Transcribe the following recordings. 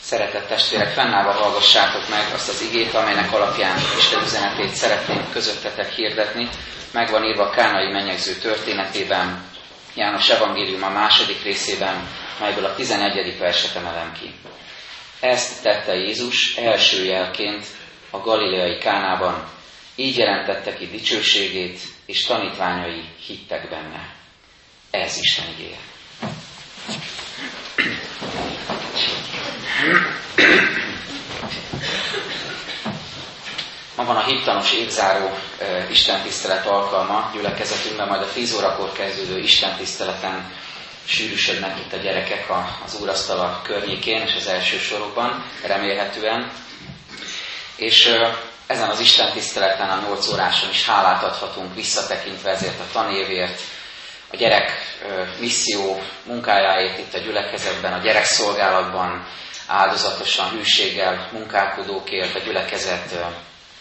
Szeretett testvérek, fennállva hallgassátok meg azt az igét, amelynek alapján Isten üzenetét szeretném közöttetek hirdetni. Meg van írva a Kánai menyegző történetében, János Evangélium a második részében, melyből a 11. verset emelem ki. Ezt tette Jézus első jelként a galileai Kánában, így jelentette ki dicsőségét, és tanítványai hittek benne. Ez Isten igéje. Ma van a hittanos évzáró uh, istentisztelet alkalma gyülekezetünkben, majd a 10 órakor kezdődő istentiszteleten sűrűsödnek itt a gyerekek a, az úrasztala környékén és az első sorokban, remélhetően. És uh, ezen az istentiszteleten a 8 óráson is hálát adhatunk visszatekintve ezért a tanévért, a gyerek uh, misszió munkájáért itt a gyülekezetben, a gyerekszolgálatban, áldozatosan, hűséggel munkálkodókért, a gyülekezet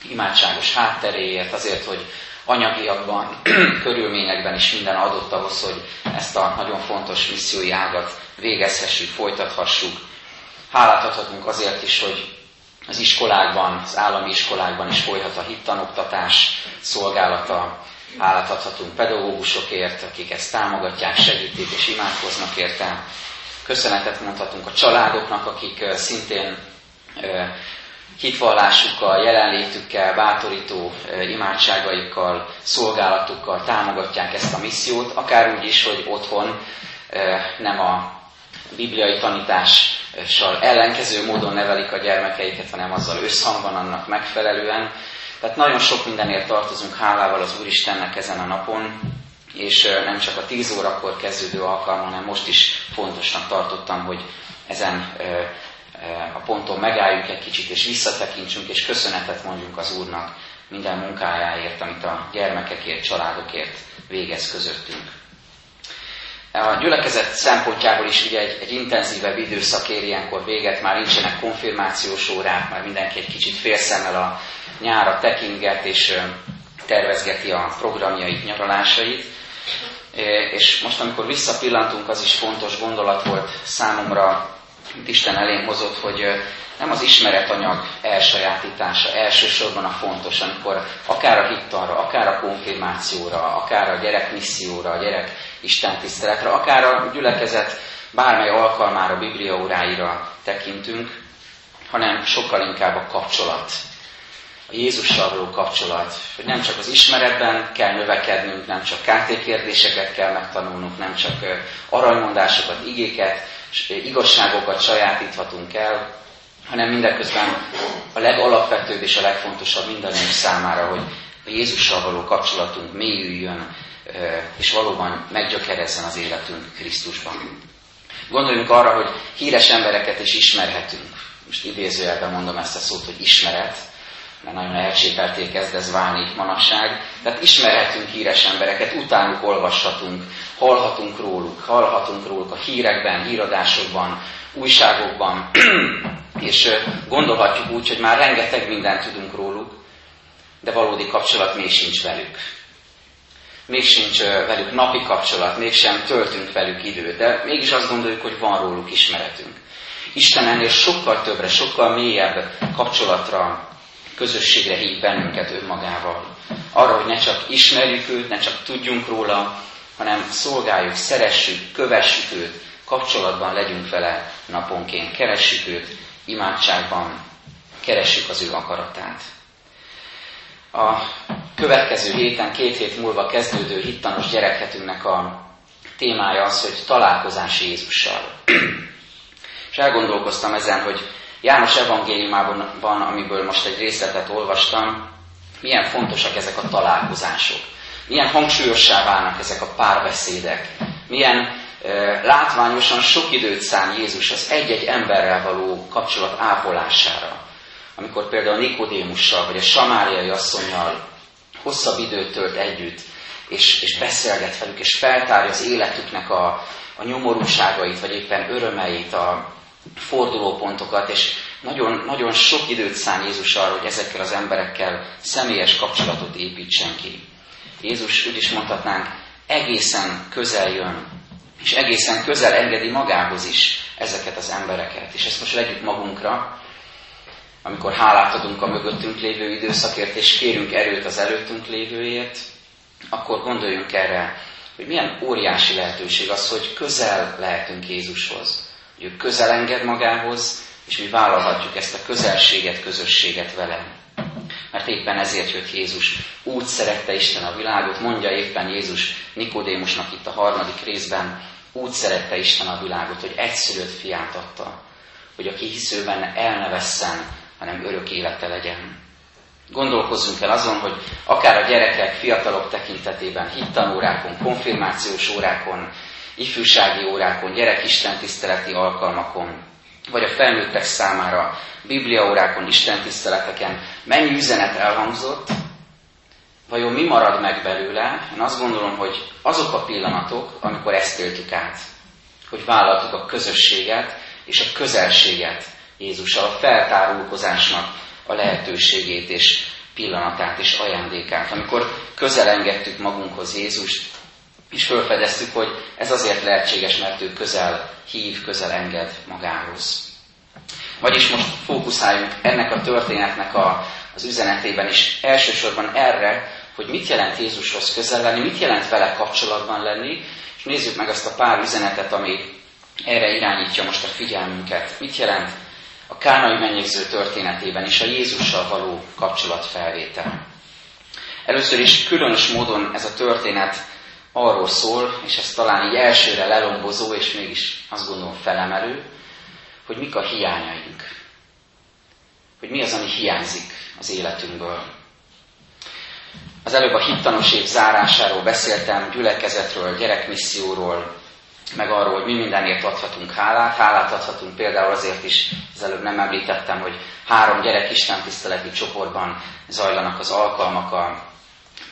imádságos hátteréért, azért, hogy anyagiakban, körülményekben is minden adott ahhoz, hogy ezt a nagyon fontos missziói ágat végezhessük, folytathassuk. Hálát adhatunk azért is, hogy az iskolákban, az állami iskolákban is folyhat a hittanoktatás szolgálata. Hálát adhatunk pedagógusokért, akik ezt támogatják, segítik és imádkoznak érte. Köszönetet mondhatunk a családoknak, akik szintén hitvallásukkal, jelenlétükkel, bátorító imádságaikkal, szolgálatukkal támogatják ezt a missziót, akár úgy is, hogy otthon nem a bibliai tanítással ellenkező módon nevelik a gyermekeiket, hanem azzal összhangban annak megfelelően. Tehát nagyon sok mindenért tartozunk hálával az Úristennek ezen a napon, és nem csak a 10 órakor kezdődő alkalom, hanem most is fontosnak tartottam, hogy ezen a ponton megálljunk egy kicsit, és visszatekintsünk, és köszönetet mondjunk az Úrnak minden munkájáért, amit a gyermekekért, családokért végez közöttünk. A gyülekezet szempontjából is ugye egy, egy intenzívebb időszak ér ilyenkor véget, már nincsenek konfirmációs órák, már mindenki egy kicsit félszemmel a nyára tekinget, és tervezgeti a programjait, nyaralásait. És most, amikor visszapillantunk, az is fontos gondolat volt számomra, amit Isten elém hozott, hogy nem az ismeretanyag elsajátítása elsősorban a fontos, amikor akár a hittanra, akár a konfirmációra, akár a gyerekmisszióra, a gyerek istentiszteletre, akár a gyülekezet bármely alkalmára, bibliaóráira tekintünk, hanem sokkal inkább a kapcsolat, Jézussal való kapcsolat, hogy nem csak az ismeretben kell növekednünk, nem csak KT kérdéseket kell megtanulnunk, nem csak aranymondásokat, igéket, igazságokat sajátíthatunk el, hanem mindeközben a legalapvetőbb és a legfontosabb mindannyiunk számára, hogy a Jézussal való kapcsolatunk mélyüljön, és valóban meggyökerezzen az életünk Krisztusban. Gondoljunk arra, hogy híres embereket is ismerhetünk. Most idézőjelben mondom ezt a szót, hogy ismeret, mert nagyon elcsépelték kezd ez válni manasság. Tehát ismerhetünk híres embereket, utánuk olvashatunk, hallhatunk róluk, hallhatunk róluk a hírekben, híradásokban, újságokban, és gondolhatjuk úgy, hogy már rengeteg mindent tudunk róluk, de valódi kapcsolat még sincs velük. Még sincs velük napi kapcsolat, mégsem töltünk velük időt, de mégis azt gondoljuk, hogy van róluk ismeretünk. Isten ennél sokkal többre, sokkal mélyebb kapcsolatra közösségre hív bennünket önmagával. Arra, hogy ne csak ismerjük őt, ne csak tudjunk róla, hanem szolgáljuk, szeressük, kövessük őt, kapcsolatban legyünk vele naponként, keressük őt imádságban, keressük az ő akaratát. A következő héten, két hét múlva kezdődő hittanos gyerekhetünknek a témája az, hogy találkozás Jézussal. És elgondolkoztam ezen, hogy János evangéliumában, amiből most egy részletet olvastam, milyen fontosak ezek a találkozások. Milyen hangsúlyossá válnak ezek a párbeszédek. Milyen látványosan sok időt szán Jézus az egy-egy emberrel való kapcsolat ápolására. Amikor például Nikodémussal vagy a samáriai asszonyjal hosszabb időt tölt együtt, és, és beszélget velük, és feltárja az életüknek a, a nyomorúságait, vagy éppen örömeit, a, fordulópontokat, és nagyon, nagyon sok időt szán Jézus arra, hogy ezekkel az emberekkel személyes kapcsolatot építsen ki. Jézus úgy is mondhatnánk, egészen közel jön és egészen közel engedi magához is ezeket az embereket. És ezt most legyük magunkra, amikor hálát adunk a mögöttünk lévő időszakért, és kérünk erőt az előttünk lévőért, akkor gondoljunk erre, hogy milyen óriási lehetőség az, hogy közel lehetünk Jézushoz. Ő közel enged magához, és mi vállalhatjuk ezt a közelséget, közösséget vele. Mert éppen ezért jött Jézus. Úgy szerette Isten a világot, mondja éppen Jézus Nikodémusnak itt a harmadik részben, úgy szerette Isten a világot, hogy egyszülött fiát adta, hogy aki hiszőben el ne vesszen, hanem örök élete legyen. Gondolkozzunk el azon, hogy akár a gyerekek, fiatalok tekintetében, hittanórákon, konfirmációs órákon, ifjúsági órákon, gyerekistentiszteleti alkalmakon, vagy a felnőttek számára bibliaórákon, istentiszteleteken mennyi üzenet elhangzott, vajon mi marad meg belőle? Én azt gondolom, hogy azok a pillanatok, amikor ezt éltük át, hogy vállaltuk a közösséget és a közelséget Jézussal, a feltárulkozásnak a lehetőségét és pillanatát és ajándékát. Amikor közelengedtük magunkhoz Jézust, és felfedeztük, hogy ez azért lehetséges, mert ő közel hív, közel enged magához. Vagyis most fókuszáljunk ennek a történetnek a, az üzenetében is elsősorban erre, hogy mit jelent Jézushoz közel lenni, mit jelent vele kapcsolatban lenni, és nézzük meg azt a pár üzenetet, ami erre irányítja most a figyelmünket. Mit jelent a kánai mennyegző történetében is a Jézussal való kapcsolatfelvétel. Először is különös módon ez a történet arról szól, és ez talán így elsőre lelombozó, és mégis azt gondolom felemelő, hogy mik a hiányaink. Hogy mi az, ami hiányzik az életünkből. Az előbb a hittanos év zárásáról beszéltem, gyülekezetről, gyerekmisszióról, meg arról, hogy mi mindenért adhatunk hálát. Hálát adhatunk például azért is, az előbb nem említettem, hogy három gyerek istentiszteleti csoportban zajlanak az alkalmak a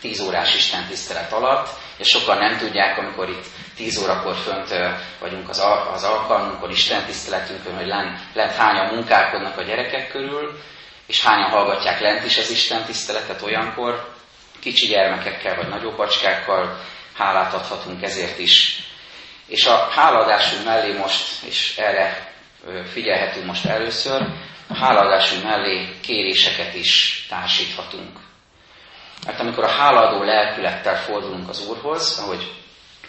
tíz órás istentisztelet alatt, és sokan nem tudják, amikor itt tíz órakor fönt vagyunk az, az alkalmunkon, istentiszteletünkön, hogy lent, lent hányan munkálkodnak a gyerekek körül, és hányan hallgatják lent is az istentiszteletet olyankor, kicsi gyermekekkel vagy nagyobb bacskákkal hálát adhatunk ezért is és a hálaadásunk mellé most, és erre figyelhetünk most először, a hálaadásunk mellé kéréseket is társíthatunk. Mert amikor a hálaadó lelkülettel fordulunk az Úrhoz, ahogy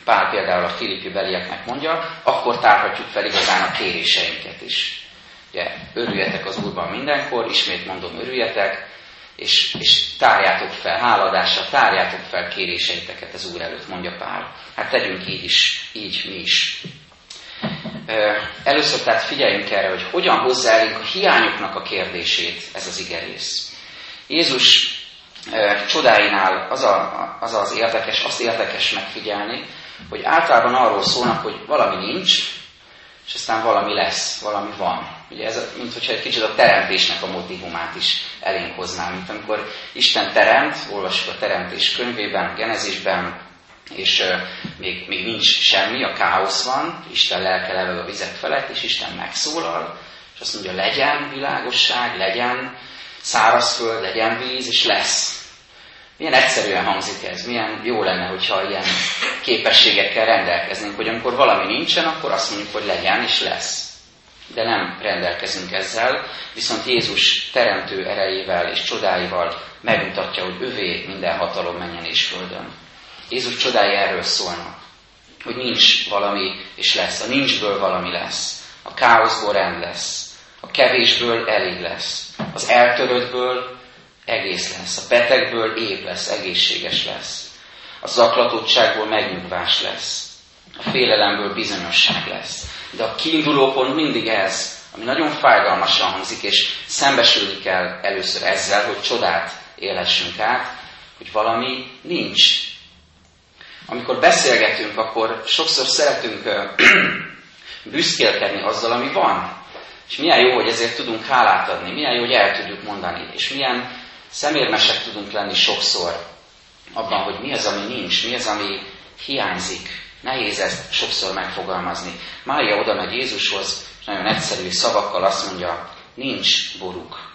Pál például a Filippi belieknek mondja, akkor tárhatjuk fel igazán a kéréseinket is. Ugye, örüljetek az Úrban mindenkor, ismét mondom, örüljetek, és, és tárjátok fel, háladással tárjátok fel kéréseiteket az Úr előtt, mondja Pál. Hát tegyünk így is, így mi is. Először tehát figyeljünk erre, hogy hogyan hozzáállunk a hiányoknak a kérdését ez az igerész. Jézus csodáinál az, a, az az érdekes, azt érdekes megfigyelni, hogy általában arról szólnak, hogy valami nincs, és aztán valami lesz, valami van. Ugye ez, mint hogyha egy kicsit a teremtésnek a motivumát is elénk hoznám, mint amikor Isten teremt, olvassuk a teremtés könyvében, genezisben, és még, még nincs semmi, a káosz van, Isten lelke leveg a vizek felett, és Isten megszólal, és azt mondja, legyen világosság, legyen szárazföld, legyen víz, és lesz. Milyen egyszerűen hangzik ez, milyen jó lenne, hogyha ilyen képességekkel rendelkeznénk, hogy amikor valami nincsen, akkor azt mondjuk, hogy legyen és lesz. De nem rendelkezünk ezzel, viszont Jézus teremtő erejével és csodáival megmutatja, hogy övé minden hatalom menjen és földön. Jézus csodái erről szólnak, hogy nincs valami és lesz, a nincsből valami lesz, a káoszból rend lesz, a kevésből elég lesz, az eltöröttből egész lesz, a betegből épp lesz, egészséges lesz, a zaklatottságból megnyugvás lesz, a félelemből bizonyosság lesz. De a kiinduló pont mindig ez, ami nagyon fájdalmasan hangzik, és szembesülni kell először ezzel, hogy csodát élhessünk át, hogy valami nincs. Amikor beszélgetünk, akkor sokszor szeretünk büszkélkedni azzal, ami van. És milyen jó, hogy ezért tudunk hálát adni, milyen jó, hogy el tudjuk mondani, és milyen szemérmesek tudunk lenni sokszor abban, hogy mi az, ami nincs, mi az, ami hiányzik. Nehéz ezt sokszor megfogalmazni. Mária oda megy Jézushoz, és nagyon egyszerű szavakkal azt mondja, nincs boruk.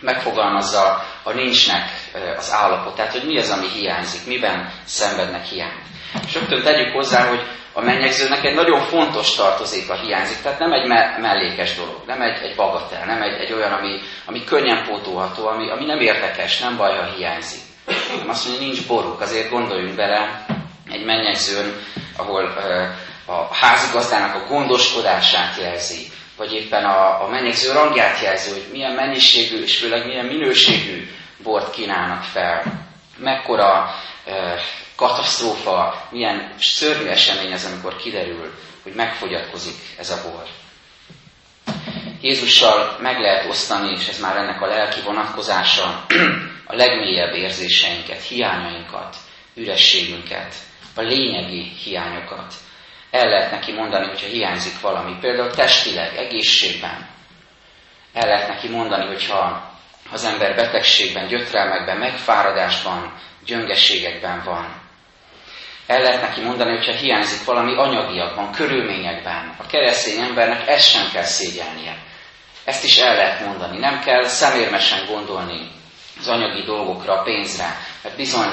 Megfogalmazza a nincsnek az állapot, tehát hogy mi az, ami hiányzik, miben szenvednek hiányt. És rögtön tegyük hozzá, hogy a mennyegzőnek egy nagyon fontos tartozéka hiányzik, tehát nem egy me- mellékes dolog, nem egy, egy bagatel, nem egy, egy olyan, ami, ami könnyen pótolható, ami, ami nem érdekes, nem baj, ha hiányzik. Nem azt mondja, nincs boruk, azért gondoljunk bele egy mennyegzőn, ahol a házigazdának a gondoskodását jelzi, vagy éppen a, a mennyegző rangját jelzi, hogy milyen mennyiségű és főleg milyen minőségű bort kínálnak fel. Mekkora katasztrófa, milyen szörnyű esemény ez, amikor kiderül, hogy megfogyatkozik ez a bor. Jézussal meg lehet osztani, és ez már ennek a lelki vonatkozása, a legmélyebb érzéseinket, hiányainkat, ürességünket, a lényegi hiányokat. El lehet neki mondani, hogyha hiányzik valami, például testileg, egészségben. El lehet neki mondani, hogyha az ember betegségben, gyötrelmekben, megfáradásban, gyöngeségekben van. El lehet neki mondani, hogyha hiányzik valami anyagiakban, körülményekben. A keresztény embernek ezt sem kell szégyelnie. Ezt is el lehet mondani. Nem kell szemérmesen gondolni az anyagi dolgokra, a pénzre. Mert bizony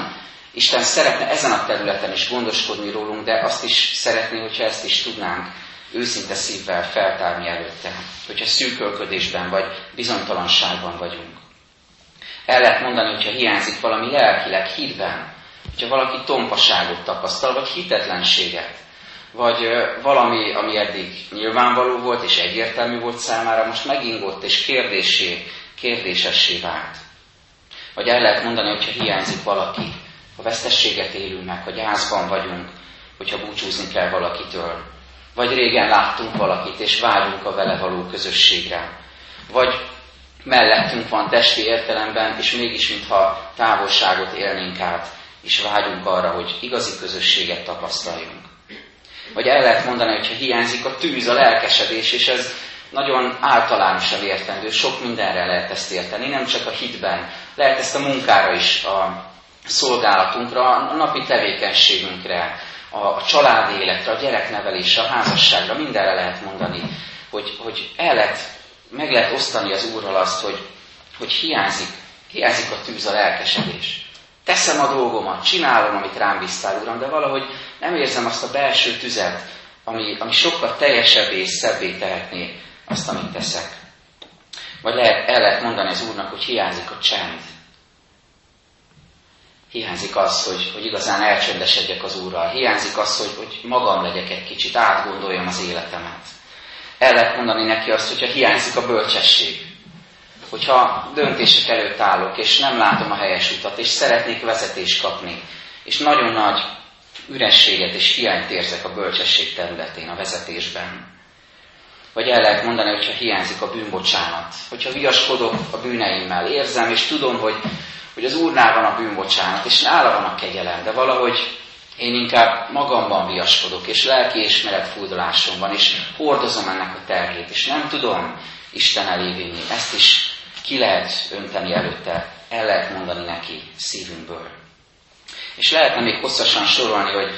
Isten szeretne ezen a területen is gondoskodni rólunk, de azt is szeretné, hogyha ezt is tudnánk őszinte szívvel feltárni előtte, hogyha szűkölködésben vagy bizonytalanságban vagyunk. El lehet mondani, hogyha hiányzik valami lelkileg, hitben, hogyha valaki tompaságot tapasztal, vagy hitetlenséget, vagy valami, ami eddig nyilvánvaló volt és egyértelmű volt számára, most megingott és kérdésé, kérdésessé vált. Vagy el lehet mondani, hogyha hiányzik valaki, a vesztességet élünk meg, ha gyászban vagyunk, hogyha búcsúzni kell valakitől. Vagy régen láttunk valakit, és várunk a vele való közösségre. Vagy mellettünk van testi értelemben, és mégis mintha távolságot élnénk át, és vágyunk arra, hogy igazi közösséget tapasztaljunk. Vagy el lehet mondani, hogyha hiányzik a tűz, a lelkesedés, és ez nagyon általánosan értendő, sok mindenre lehet ezt érteni, nem csak a hitben, lehet ezt a munkára is, a szolgálatunkra, a napi tevékenységünkre, a, családi életre, a gyereknevelésre, a házasságra, mindenre lehet mondani, hogy, hogy el lehet, meg lehet osztani az Úrral azt, hogy, hogy hiányzik, hiányzik a tűz, a lelkesedés. Teszem a dolgomat, csinálom, amit rám bíztál, Uram, de valahogy nem érzem azt a belső tüzet, ami, ami sokkal teljesebbé és szebbé tehetné azt, amit teszek. Vagy lehet, el lehet mondani az Úrnak, hogy hiányzik a csend, Hiányzik az, hogy, hogy igazán elcsendesedjek az Úrral. Hiányzik az, hogy, hogy magam legyek egy kicsit, átgondoljam az életemet. El lehet mondani neki azt, hogyha hiányzik a bölcsesség. Hogyha döntések előtt állok, és nem látom a helyes utat, és szeretnék vezetést kapni, és nagyon nagy ürességet és hiányt érzek a bölcsesség területén, a vezetésben. Vagy el lehet mondani, hogyha hiányzik a bűnbocsánat. Hogyha viaskodok a bűneimmel, érzem, és tudom, hogy hogy az Úrnál van a bűnbocsánat, és nála van a kegyelem, de valahogy én inkább magamban viaskodok, és lelki ismeret fújdolásom van, és hordozom ennek a terhét, és nem tudom Isten elé vinni. Ezt is ki lehet önteni előtte, el lehet mondani neki szívünkből. És lehetne még hosszasan sorolni, hogy,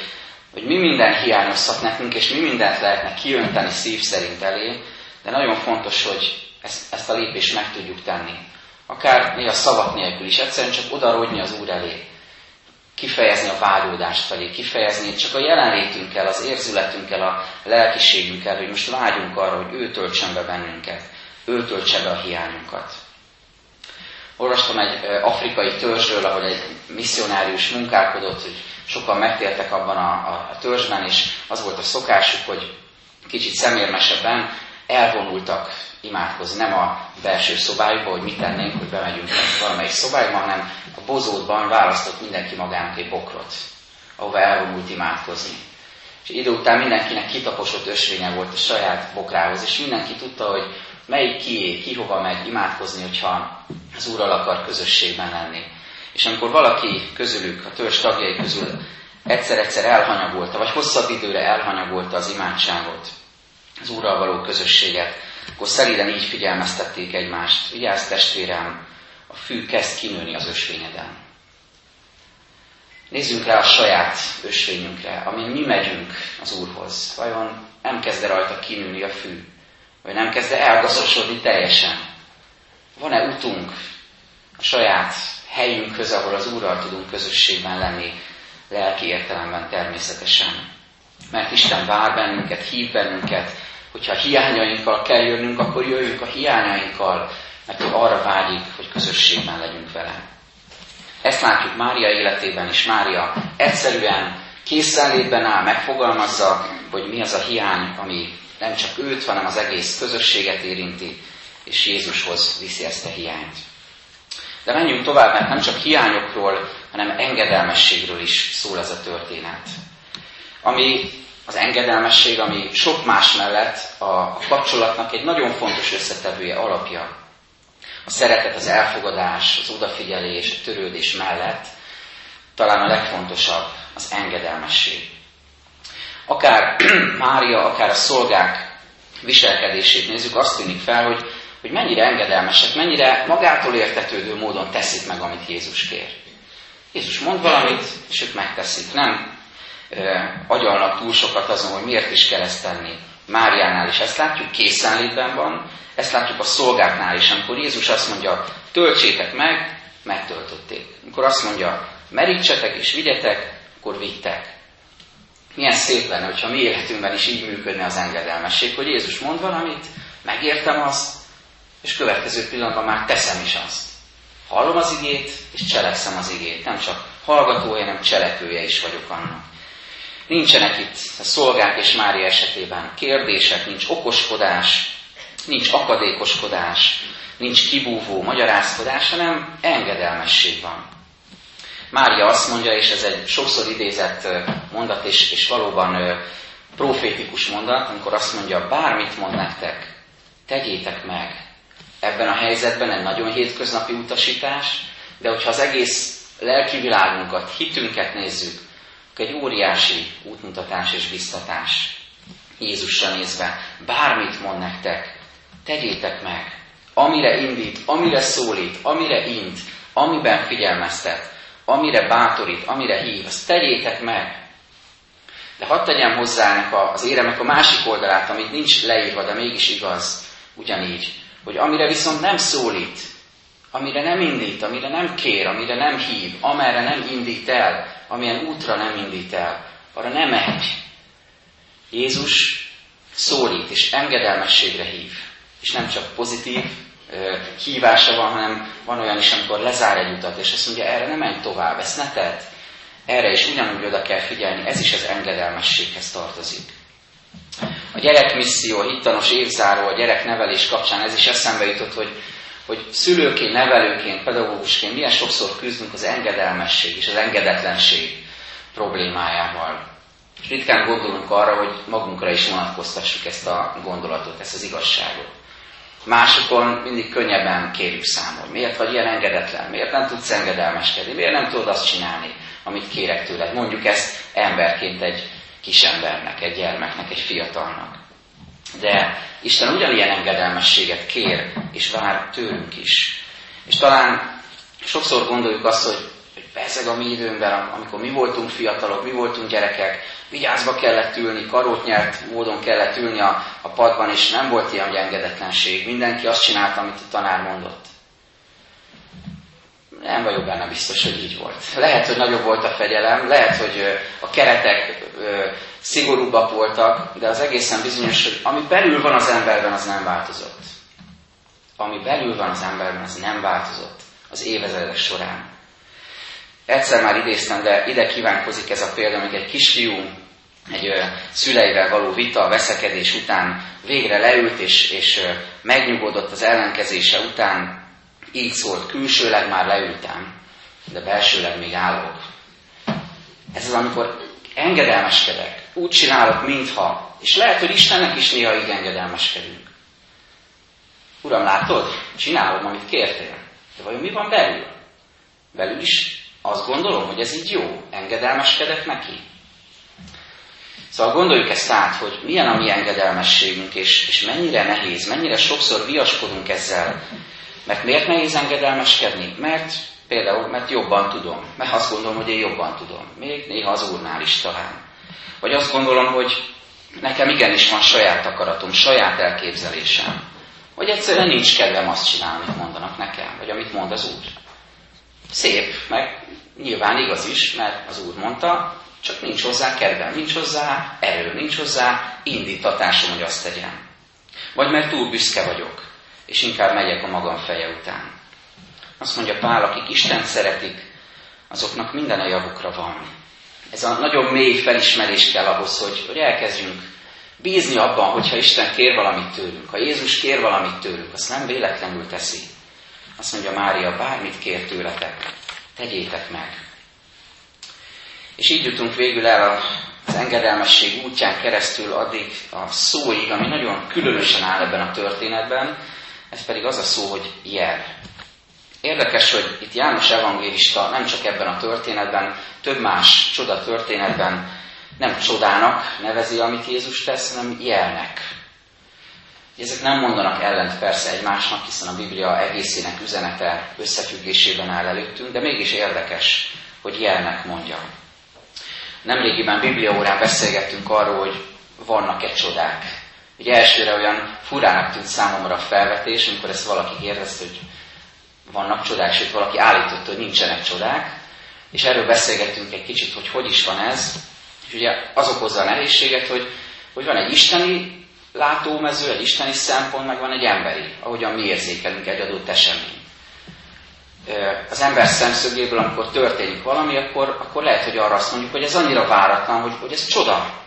hogy mi minden hiányozhat nekünk, és mi mindent lehetne kiönteni szív szerint elé, de nagyon fontos, hogy ezt, ezt a lépést meg tudjuk tenni. Akár néha szavak nélkül is, egyszerűen csak odarodni az Úr elé, kifejezni a vágyódást felé, kifejezni csak a jelenlétünkkel, az érzületünkkel, a lelkiségünkkel, hogy most vágyunk arra, hogy ő töltsön be bennünket, ő töltse be a hiányunkat. Olvastam egy afrikai törzsről, ahol egy misszionárius munkálkodott, hogy sokan megtértek abban a, a, törzsben, és az volt a szokásuk, hogy kicsit szemérmesebben elvonultak imádkozni, nem a belső szobájukba, hogy mit tennénk, hogy bemegyünk valamelyik szobájukba, hanem a bozótban választott mindenki magának egy bokrot, ahova elvonult imádkozni. És idő után mindenkinek kitaposott ösvénye volt a saját bokrához, és mindenki tudta, hogy melyik kié, ki hova megy imádkozni, hogyha az Úrral akar közösségben lenni. És amikor valaki közülük, a törzs tagjai közül egyszer-egyszer elhanyagolta, vagy hosszabb időre elhanyagolta az imádságot, az Úrral való közösséget, akkor szeriden így figyelmeztették egymást, vigyázz testvérem, a fű kezd kinőni az ösvényeden. Nézzünk rá a saját ösvényünkre, amin mi megyünk az Úrhoz. Vajon nem kezd rajta kinőni a fű? Vagy nem kezd elgazosodni teljesen? Van-e utunk a saját helyünkhöz, ahol az Úrral tudunk közösségben lenni, lelki értelemben természetesen? mert Isten vár bennünket, hív bennünket, hogyha hiányainkkal kell jönnünk, akkor jöjjünk a hiányainkkal, mert ő arra vágyik, hogy közösségben legyünk vele. Ezt látjuk Mária életében is. Mária egyszerűen készenlétben áll, megfogalmazza, hogy mi az a hiány, ami nem csak őt, hanem az egész közösséget érinti, és Jézushoz viszi ezt a hiányt. De menjünk tovább, mert nem csak hiányokról, hanem engedelmességről is szól ez a történet. Ami az engedelmesség, ami sok más mellett a kapcsolatnak egy nagyon fontos összetevője, alapja. A szeretet, az elfogadás, az odafigyelés, a törődés mellett talán a legfontosabb az engedelmesség. Akár Mária, akár a szolgák viselkedését nézzük, azt tűnik fel, hogy, hogy mennyire engedelmesek, mennyire magától értetődő módon teszik meg, amit Jézus kér. Jézus mond valamit, és ők megteszik. Nem agyalnak túl sokat azon, hogy miért is kell ezt tenni. Máriánál is ezt látjuk, készenlétben van, ezt látjuk a szolgáknál is, amikor Jézus azt mondja, töltsétek meg, megtöltötték. Amikor azt mondja, merítsetek és vigyetek, akkor vittek. Milyen szép lenne, hogyha mi életünkben is így működne az engedelmesség, hogy Jézus mond valamit, megértem azt, és következő pillanatban már teszem is azt. Hallom az igét, és cselekszem az igét. Nem csak hallgatója, hanem cselekvője is vagyok annak. Nincsenek itt a szolgák és Mária esetében kérdések, nincs okoskodás, nincs akadékoskodás, nincs kibúvó magyarázkodás, hanem engedelmesség van. Mária azt mondja, és ez egy sokszor idézett mondat, és, és valóban profétikus mondat, amikor azt mondja, bármit mond nektek, tegyétek meg. Ebben a helyzetben egy nagyon hétköznapi utasítás, de hogyha az egész lelki világunkat, hitünket nézzük, egy óriási útmutatás és biztatás Jézusra nézve. Bármit mond nektek, tegyétek meg. Amire indít, amire szólít, amire int, amiben figyelmeztet, amire bátorít, amire hív, azt tegyétek meg. De hadd tegyem hozzá ennek az éremek a másik oldalát, amit nincs leírva, de mégis igaz, ugyanígy, hogy amire viszont nem szólít, amire nem indít, amire nem kér, amire nem hív, amerre nem indít el, amilyen útra nem indít el, arra nem megy. Jézus szólít és engedelmességre hív. És nem csak pozitív hívása van, hanem van olyan is, amikor lezár egy utat, és azt mondja, erre nem menj tovább, ezt ne tedd. Erre is ugyanúgy oda kell figyelni, ez is az engedelmességhez tartozik. A gyerekmisszió, a hittanos évzáró, a gyereknevelés kapcsán ez is eszembe jutott, hogy hogy szülőként, nevelőként, pedagógusként milyen sokszor küzdünk az engedelmesség és az engedetlenség problémájával. És ritkán gondolunk arra, hogy magunkra is vonatkoztassuk ezt a gondolatot, ezt az igazságot. Másokon mindig könnyebben kérjük számol. Miért vagy ilyen engedetlen? Miért nem tudsz engedelmeskedni? Miért nem tudod azt csinálni, amit kérek tőled? Mondjuk ezt emberként egy kisembernek, egy gyermeknek, egy fiatalnak. De Isten ugyanilyen engedelmességet kér és vár tőlünk is. És talán sokszor gondoljuk azt, hogy bezeg a mi időnkben, amikor mi voltunk fiatalok, mi voltunk gyerekek, vigyázba kellett ülni, karót nyert módon kellett ülni a, a padban, és nem volt ilyen, hogy engedetlenség. Mindenki azt csinálta, amit a tanár mondott. Nem vagyok benne biztos, hogy így volt. Lehet, hogy nagyobb volt a fegyelem, lehet, hogy a keretek szigorúbbak voltak, de az egészen bizonyos, hogy ami belül van az emberben, az nem változott. Ami belül van az emberben, az nem változott az évezredek során. Egyszer már idéztem, de ide kívánkozik ez a példa, amikor egy kisfiú egy szüleivel való vita, veszekedés után végre leült és, és megnyugodott az ellenkezése után, így szólt, külsőleg már leültem, de belsőleg még állok. Ez az, amikor engedelmeskedek, úgy csinálok, mintha. És lehet, hogy Istennek is néha így engedelmeskedünk. Uram, látod? Csinálom, amit kértél. De vajon mi van belül? Belül is azt gondolom, hogy ez így jó. Engedelmeskedek neki. Szóval gondoljuk ezt át, hogy milyen a mi engedelmességünk, és, és mennyire nehéz, mennyire sokszor viaskodunk ezzel. Mert miért nehéz engedelmeskedni? Mert például, mert jobban tudom. Mert azt gondolom, hogy én jobban tudom. Még néha az úrnál is talán. Vagy azt gondolom, hogy nekem igenis van saját akaratom, saját elképzelésem. Vagy egyszerűen nincs kedvem azt csinálni, amit mondanak nekem, vagy amit mond az Úr. Szép, meg nyilván igaz is, mert az Úr mondta, Csak nincs hozzá kedvem, nincs hozzá erő, nincs hozzá indítatásom, hogy azt tegyem. Vagy mert túl büszke vagyok, és inkább megyek a magam feje után. Azt mondja Pál, akik Isten szeretik, azoknak minden a javukra van. Ez a nagyon mély felismerés kell ahhoz, hogy, hogy elkezdjünk bízni abban, hogyha Isten kér valamit tőlünk, ha Jézus kér valamit tőlünk, azt nem véletlenül teszi. Azt mondja Mária, bármit kér tőletek, tegyétek meg. És így jutunk végül el az engedelmesség útján keresztül addig a szóig, ami nagyon különösen áll ebben a történetben, ez pedig az a szó, hogy jel. Érdekes, hogy itt János evangélista nem csak ebben a történetben, több más csoda történetben nem csodának nevezi, amit Jézus tesz, hanem jelnek. Ezek nem mondanak ellent persze egymásnak, hiszen a Biblia egészének üzenete összefüggésében áll előttünk, de mégis érdekes, hogy jelnek mondja. Nemrégiben Bibliaórán beszélgettünk arról, hogy vannak-e csodák. Ugye elsőre olyan furának tűnt számomra a felvetés, amikor ezt valaki kérdezte, hogy vannak csodák, sőt valaki állította, hogy nincsenek csodák, és erről beszélgettünk egy kicsit, hogy hogy is van ez, és ugye az okozza a nehézséget, hogy, hogy van egy isteni látómező, egy isteni szempont, meg van egy emberi, ahogyan mi érzékelünk egy adott esemény. Az ember szemszögéből, amikor történik valami, akkor, akkor lehet, hogy arra azt mondjuk, hogy ez annyira váratlan, hogy, hogy ez csoda.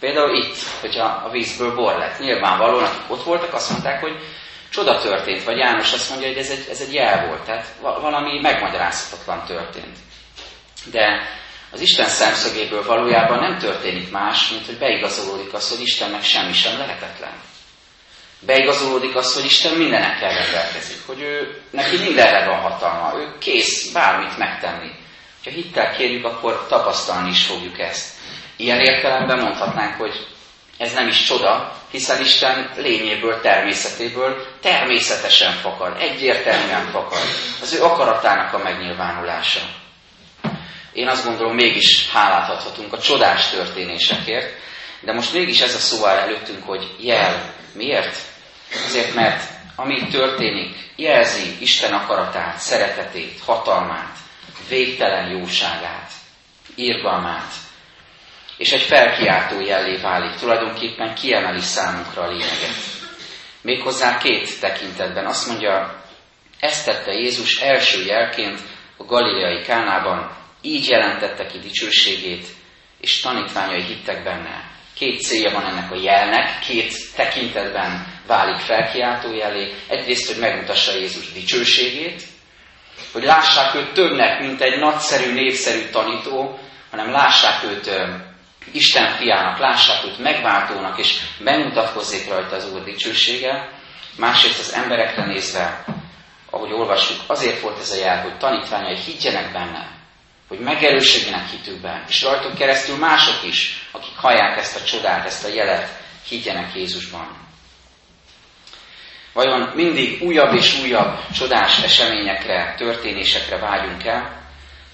Például itt, hogyha a vízből bor lett. Nyilvánvalóan, akik ott voltak, azt mondták, hogy csoda történt, vagy János azt mondja, hogy ez egy, ez egy jel volt, tehát valami megmagyarázhatatlan történt. De az Isten szemszögéből valójában nem történik más, mint hogy beigazolódik az, hogy Istennek semmi sem lehetetlen. Beigazolódik az, hogy Isten mindenekkel rendelkezik, hogy ő, neki mindenre van hatalma, ő kész bármit megtenni. Ha hittel kérjük, akkor tapasztalni is fogjuk ezt. Ilyen értelemben mondhatnánk, hogy ez nem is csoda, hiszen Isten lényéből, természetéből természetesen fakad, egyértelműen fakad. Az ő akaratának a megnyilvánulása. Én azt gondolom, mégis hálát adhatunk a csodás történésekért, de most mégis ez a szó áll előttünk, hogy jel. Miért? Azért, mert ami történik, jelzi Isten akaratát, szeretetét, hatalmát, végtelen jóságát, írgalmát, és egy felkiáltó jellé válik, tulajdonképpen kiemeli számunkra a lényeget. Méghozzá két tekintetben. Azt mondja, ezt tette Jézus első jelként a galileai Kánában, így jelentette ki dicsőségét, és tanítványai hittek benne. Két célja van ennek a jelnek, két tekintetben válik felkiáltó jelé. Egyrészt, hogy megmutassa Jézus dicsőségét, hogy lássák őt többnek, mint egy nagyszerű, népszerű tanító, hanem lássák őt Isten fiának, lássák őt megváltónak, és megmutatkozzék rajta az Úr dicsősége. Másrészt az emberekre nézve, ahogy olvassuk, azért volt ez a jel, hogy tanítványai higgyenek benne, hogy megerősödjenek hitükben, és rajtuk keresztül mások is, akik hallják ezt a csodát, ezt a jelet, higgyenek Jézusban. Vajon mindig újabb és újabb csodás eseményekre, történésekre vágyunk el,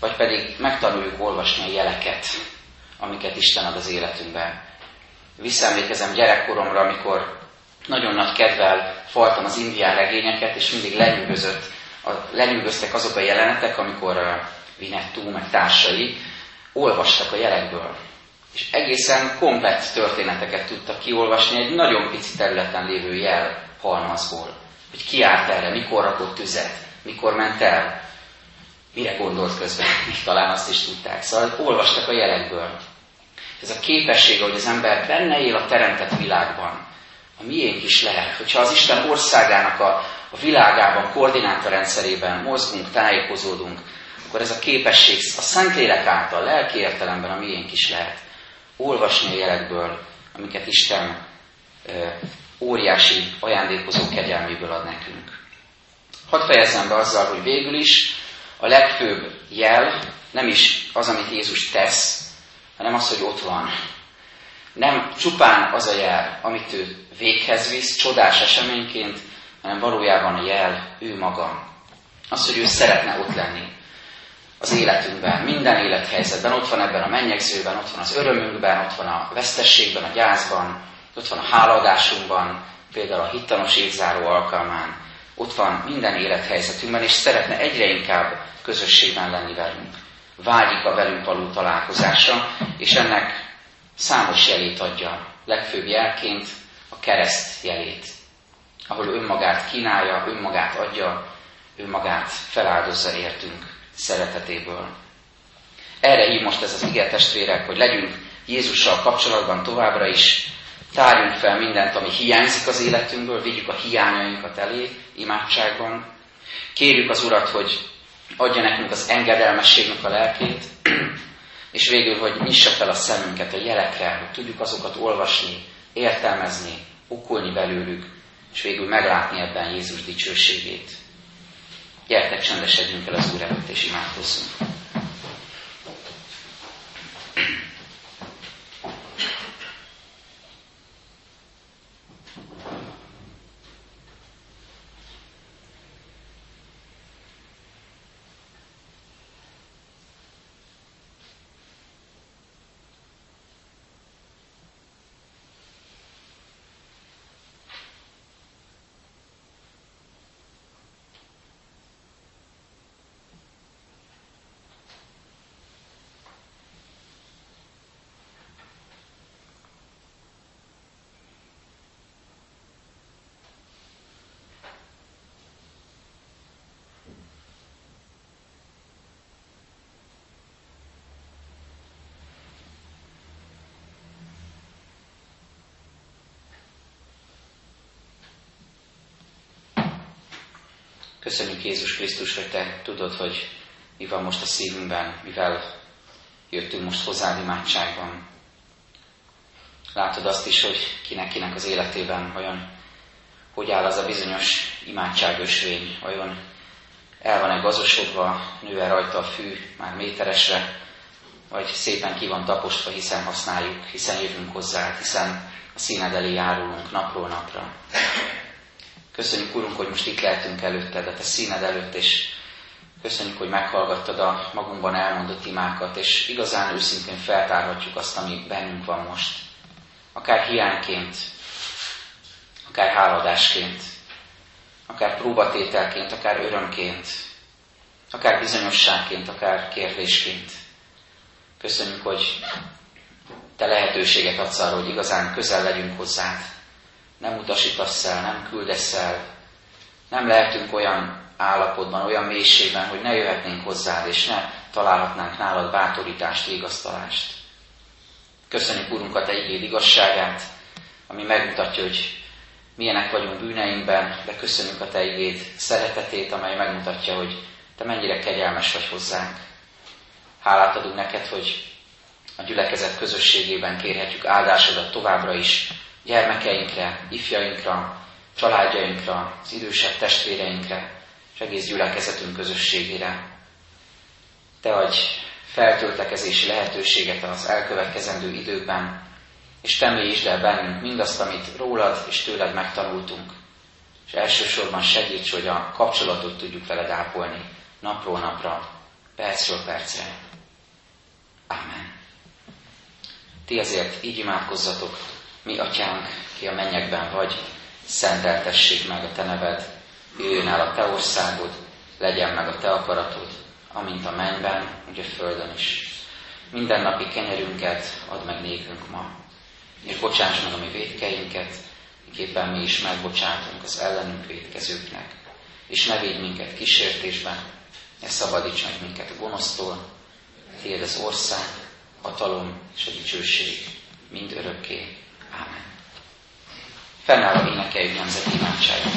vagy pedig megtanuljuk olvasni a jeleket, amiket Isten ad az életünkben. Visszaemlékezem gyerekkoromra, amikor nagyon nagy kedvel faltam az indián regényeket, és mindig lenyűgözött, lenyűgöztek azok a jelenetek, amikor Vinettú, meg társai olvastak a jelekből. És egészen komplett történeteket tudtak kiolvasni egy nagyon pici területen lévő jel halmazból. Hogy ki állt erre, mikor rakott tüzet, mikor ment el, mire gondolt közben, talán azt is tudták. Szóval olvastak a jelekből. Ez a képesség, hogy az ember benne él a teremtett világban, a miénk is lehet, hogyha az Isten országának a, a világában, koordinátorrendszerében mozgunk, tájékozódunk, akkor ez a képesség a Szentlélek által, lelki értelemben a miénk is lehet. Olvasni a jelekből, amiket Isten óriási ajándékozó kegyelméből ad nekünk. Hadd fejezzem be azzal, hogy végül is a legfőbb jel nem is az, amit Jézus tesz, hanem az, hogy ott van. Nem csupán az a jel, amit ő véghez visz, csodás eseményként, hanem valójában a jel ő maga. Az, hogy ő szeretne ott lenni az életünkben, minden élethelyzetben, ott van ebben a mennyegzőben, ott van az örömünkben, ott van a vesztességben, a gyászban, ott van a hálaadásunkban, például a hittanos évzáró alkalmán, ott van minden élethelyzetünkben, és szeretne egyre inkább közösségben lenni velünk. vágyik a velünk való találkozásra, és ennek számos jelét adja. Legfőbb jelként a kereszt jelét, ahol önmagát kínálja, önmagát adja, önmagát feláldozza értünk szeretetéből. Erre hív most ez az ige testvérek, hogy legyünk Jézussal kapcsolatban továbbra is, tárjunk fel mindent, ami hiányzik az életünkből, vigyük a hiányainkat elé imádságban. Kérjük az Urat, hogy adja nekünk az engedelmességnek a lelkét, és végül, hogy nyissa fel a szemünket a jelekre, hogy tudjuk azokat olvasni, értelmezni, okulni belőlük, és végül meglátni ebben Jézus dicsőségét. Gyertek, csendesedjünk el az Úr előtt, és imádkozzunk. Köszönjük Jézus Krisztus, hogy Te tudod, hogy mi van most a szívünkben, mivel jöttünk most hozzá imádságban. Látod azt is, hogy kinek-kinek az életében olyan, hogy áll az a bizonyos imádságösvény, olyan el van-e gazosodva, nő-e rajta a fű már méteresre, vagy szépen ki van taposva, hiszen használjuk, hiszen jövünk hozzá, hiszen a színed elé járulunk napról napra. Köszönjük, Urunk, hogy most itt lehetünk előtted, a Te színed előtt, és köszönjük, hogy meghallgattad a magunkban elmondott imákat, és igazán őszintén feltárhatjuk azt, ami bennünk van most. Akár hiányként, akár háladásként, akár próbatételként, akár örömként, akár bizonyosságként, akár kérdésként. Köszönjük, hogy Te lehetőséget adsz arra, hogy igazán közel legyünk hozzád, nem utasítasz el, nem küldesz el, nem lehetünk olyan állapotban, olyan mélységben, hogy ne jöhetnénk hozzád, és ne találhatnánk nálad bátorítást, vigasztalást. Köszönjük, Urunk, a Te igéd igazságát, ami megmutatja, hogy milyenek vagyunk bűneinkben, de köszönjük a Te igéd szeretetét, amely megmutatja, hogy Te mennyire kegyelmes vagy hozzánk. Hálát adunk neked, hogy a gyülekezet közösségében kérhetjük áldásodat továbbra is, gyermekeinkre, ifjainkra, családjainkra, az idősebb testvéreinkre, és egész gyülekezetünk közösségére. Te adj feltöltekezési lehetőséget az elkövetkezendő időkben, és te mélyítsd el bennünk mindazt, amit rólad és tőled megtanultunk, és elsősorban segíts, hogy a kapcsolatot tudjuk veled ápolni napról napra, percről percre. Amen. Ti azért így imádkozzatok, mi atyánk, ki a mennyekben vagy, szenteltessék meg a te neved, jöjjön el a te országod, legyen meg a te akaratod, amint a mennyben, úgy a földön is. Minden napi kenyerünket add meg nékünk ma, és bocsáss meg a mi védkeinket, miképpen mi is megbocsátunk az ellenünk védkezőknek. És ne védj minket kísértésben, ne szabadíts meg minket a gonosztól, Tiéd az ország, hatalom és a dicsőség mind örökké. Ámen. Fennállva énekeljük nemzeti imádságot.